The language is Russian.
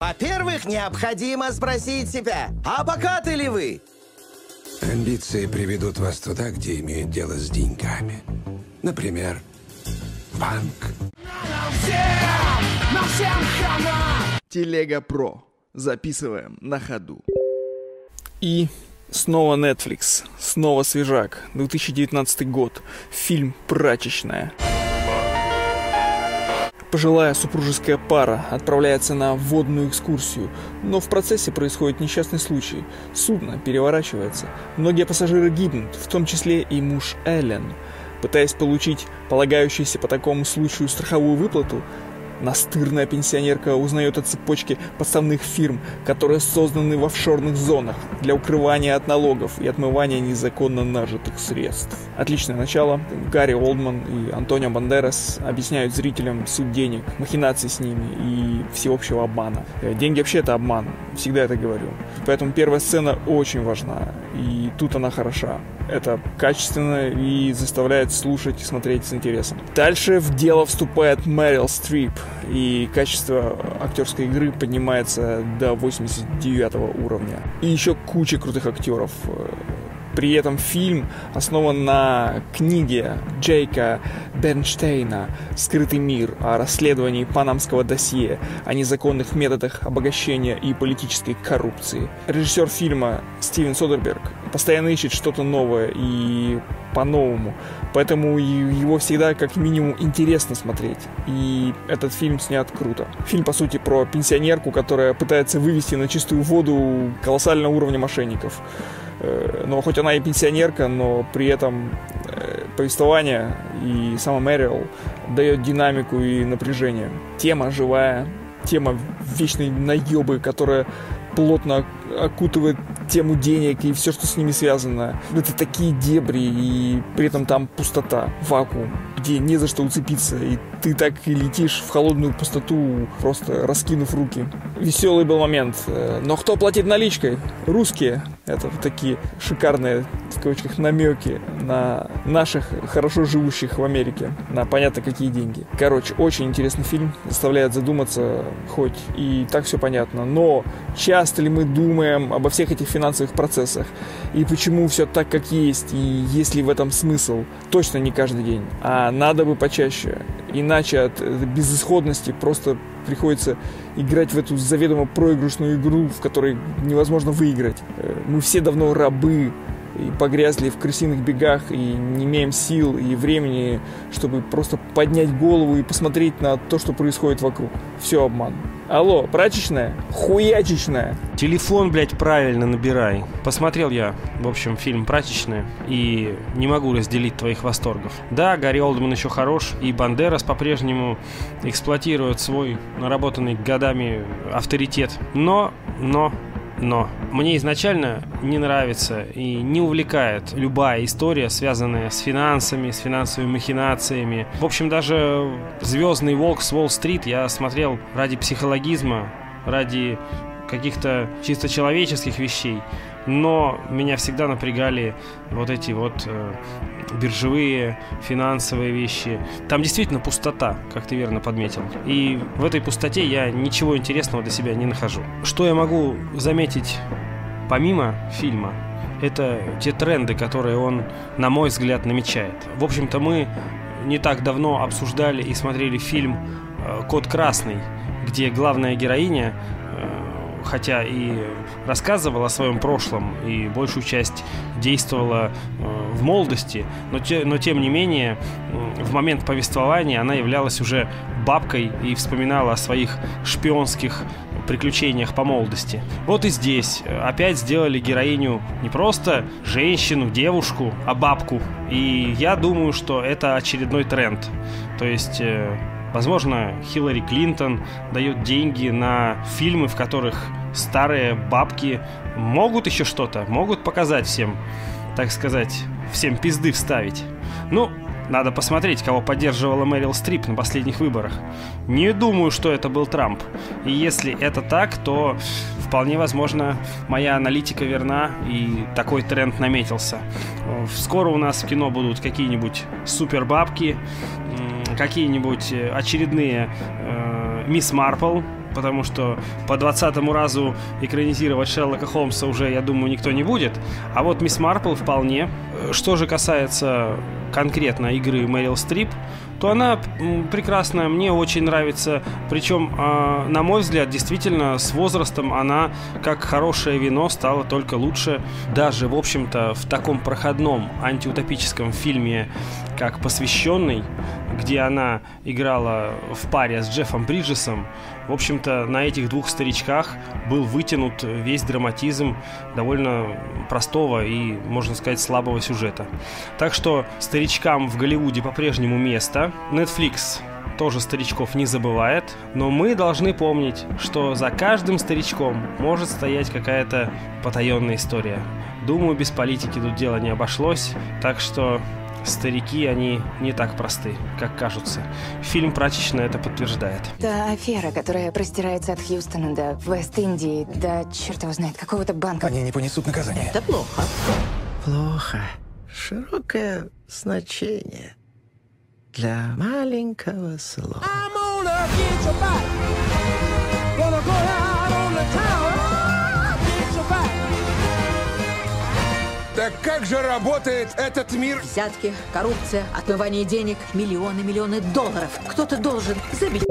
Во-первых, необходимо спросить себя, а богаты ли вы? Амбиции приведут вас туда, где имеют дело с деньгами. Например, банк. Телега Про. Записываем на ходу. И снова Netflix, снова свежак, 2019 год, фильм «Прачечная». Пожилая супружеская пара отправляется на водную экскурсию, но в процессе происходит несчастный случай. Судно переворачивается. Многие пассажиры гибнут, в том числе и муж Эллен. Пытаясь получить полагающуюся по такому случаю страховую выплату, Настырная пенсионерка узнает о цепочке подставных фирм, которые созданы в офшорных зонах для укрывания от налогов и отмывания незаконно нажитых средств. Отличное начало. Гарри Олдман и Антонио Бандерас объясняют зрителям суть денег, махинации с ними и всеобщего обмана. Э, деньги вообще это обман, всегда это говорю. Поэтому первая сцена очень важна, и тут она хороша. Это качественно и заставляет слушать и смотреть с интересом. Дальше в дело вступает Мэрил Стрип, и качество актерской игры поднимается до 89 уровня. И еще куча крутых актеров. При этом фильм основан на книге Джейка Бернштейна «Скрытый мир» о расследовании панамского досье, о незаконных методах обогащения и политической коррупции. Режиссер фильма Стивен Содерберг постоянно ищет что-то новое и по-новому, поэтому его всегда как минимум интересно смотреть. И этот фильм снят круто. Фильм, по сути, про пенсионерку, которая пытается вывести на чистую воду колоссального уровня мошенников. Э, но хоть она и пенсионерка, но при этом э, повествование и сама Мэрил дает динамику и напряжение. Тема живая, тема вечной наебы, которая плотно окутывает тему денег и все, что с ними связано. Это такие дебри, и при этом там пустота, вакуум, где не за что уцепиться, и ты так и летишь в холодную пустоту, просто раскинув руки. Веселый был момент. Э, но кто платит наличкой? Русские. Это такие шикарные, в кавычках, намеки на наших хорошо живущих в Америке. На понятно какие деньги. Короче, очень интересный фильм. Заставляет задуматься, хоть и так все понятно. Но часто ли мы думаем обо всех этих финансовых процессах? И почему все так, как есть? И есть ли в этом смысл? Точно не каждый день. А надо бы почаще. Иначе от безысходности просто приходится играть в эту заведомо проигрышную игру, в которой невозможно выиграть. Э, мы все давно рабы и погрязли в крысиных бегах и не имеем сил и времени, чтобы просто поднять голову и посмотреть на то, что происходит вокруг. Все обман. Алло, прачечная? Хуячечная. Телефон, блядь, правильно набирай. Посмотрел я, в общем, фильм «Прачечная» и не могу разделить твоих восторгов. Да, Гарри Олдман еще хорош, и Бандерас по-прежнему эксплуатирует свой наработанный годами авторитет. Но, но, но мне изначально не нравится и не увлекает любая история, связанная с финансами, с финансовыми махинациями. В общем, даже «Звездный волк» с Уолл-стрит я смотрел ради психологизма, ради каких-то чисто человеческих вещей но меня всегда напрягали вот эти вот э, биржевые, финансовые вещи. Там действительно пустота, как ты верно подметил. И в этой пустоте я ничего интересного для себя не нахожу. Что я могу заметить помимо фильма? Это те тренды, которые он, на мой взгляд, намечает. В общем-то, мы не так давно обсуждали и смотрели фильм э, «Код красный», где главная героиня хотя и рассказывала о своем прошлом и большую часть действовала э, в молодости, но, те, но тем не менее в момент повествования она являлась уже бабкой и вспоминала о своих шпионских приключениях по молодости. Вот и здесь опять сделали героиню не просто женщину, девушку, а бабку. И я думаю, что это очередной тренд. То есть э, Возможно, Хиллари Клинтон дает деньги на фильмы, в которых старые бабки могут еще что-то, могут показать всем, так сказать, всем пизды вставить. Ну, надо посмотреть, кого поддерживала Мэрил Стрип на последних выборах. Не думаю, что это был Трамп. И если это так, то вполне возможно моя аналитика верна и такой тренд наметился. Скоро у нас в кино будут какие-нибудь супербабки, какие-нибудь э, очередные э, Мисс Марпл, потому что по двадцатому разу экранизировать Шерлока Холмса уже, я думаю, никто не будет. А вот Мисс Марпл вполне. Что же касается конкретно игры Мэрил Стрип, то она прекрасная, мне очень нравится. Причем, э, на мой взгляд, действительно, с возрастом она, как хорошее вино, стала только лучше. Даже, в общем-то, в таком проходном антиутопическом фильме, как «Посвященный», где она играла в паре с Джеффом Бриджесом, в общем-то, на этих двух старичках был вытянут весь драматизм довольно простого и, можно сказать, слабого сюжета. Так что старичкам в Голливуде по-прежнему место. Netflix тоже старичков не забывает, но мы должны помнить, что за каждым старичком может стоять какая-то потаенная история. Думаю, без политики тут дело не обошлось, так что старики, они не так просты, как кажутся. Фильм «Прачечная» это подтверждает. Это афера, которая простирается от Хьюстона до Вест-Индии, до черт его знает, какого-то банка. Они не понесут наказания. Это плохо. Плохо. Широкое значение для маленького слова. Так как же работает этот мир? Взятки, коррупция, отмывание денег, миллионы-миллионы долларов. Кто-то должен забить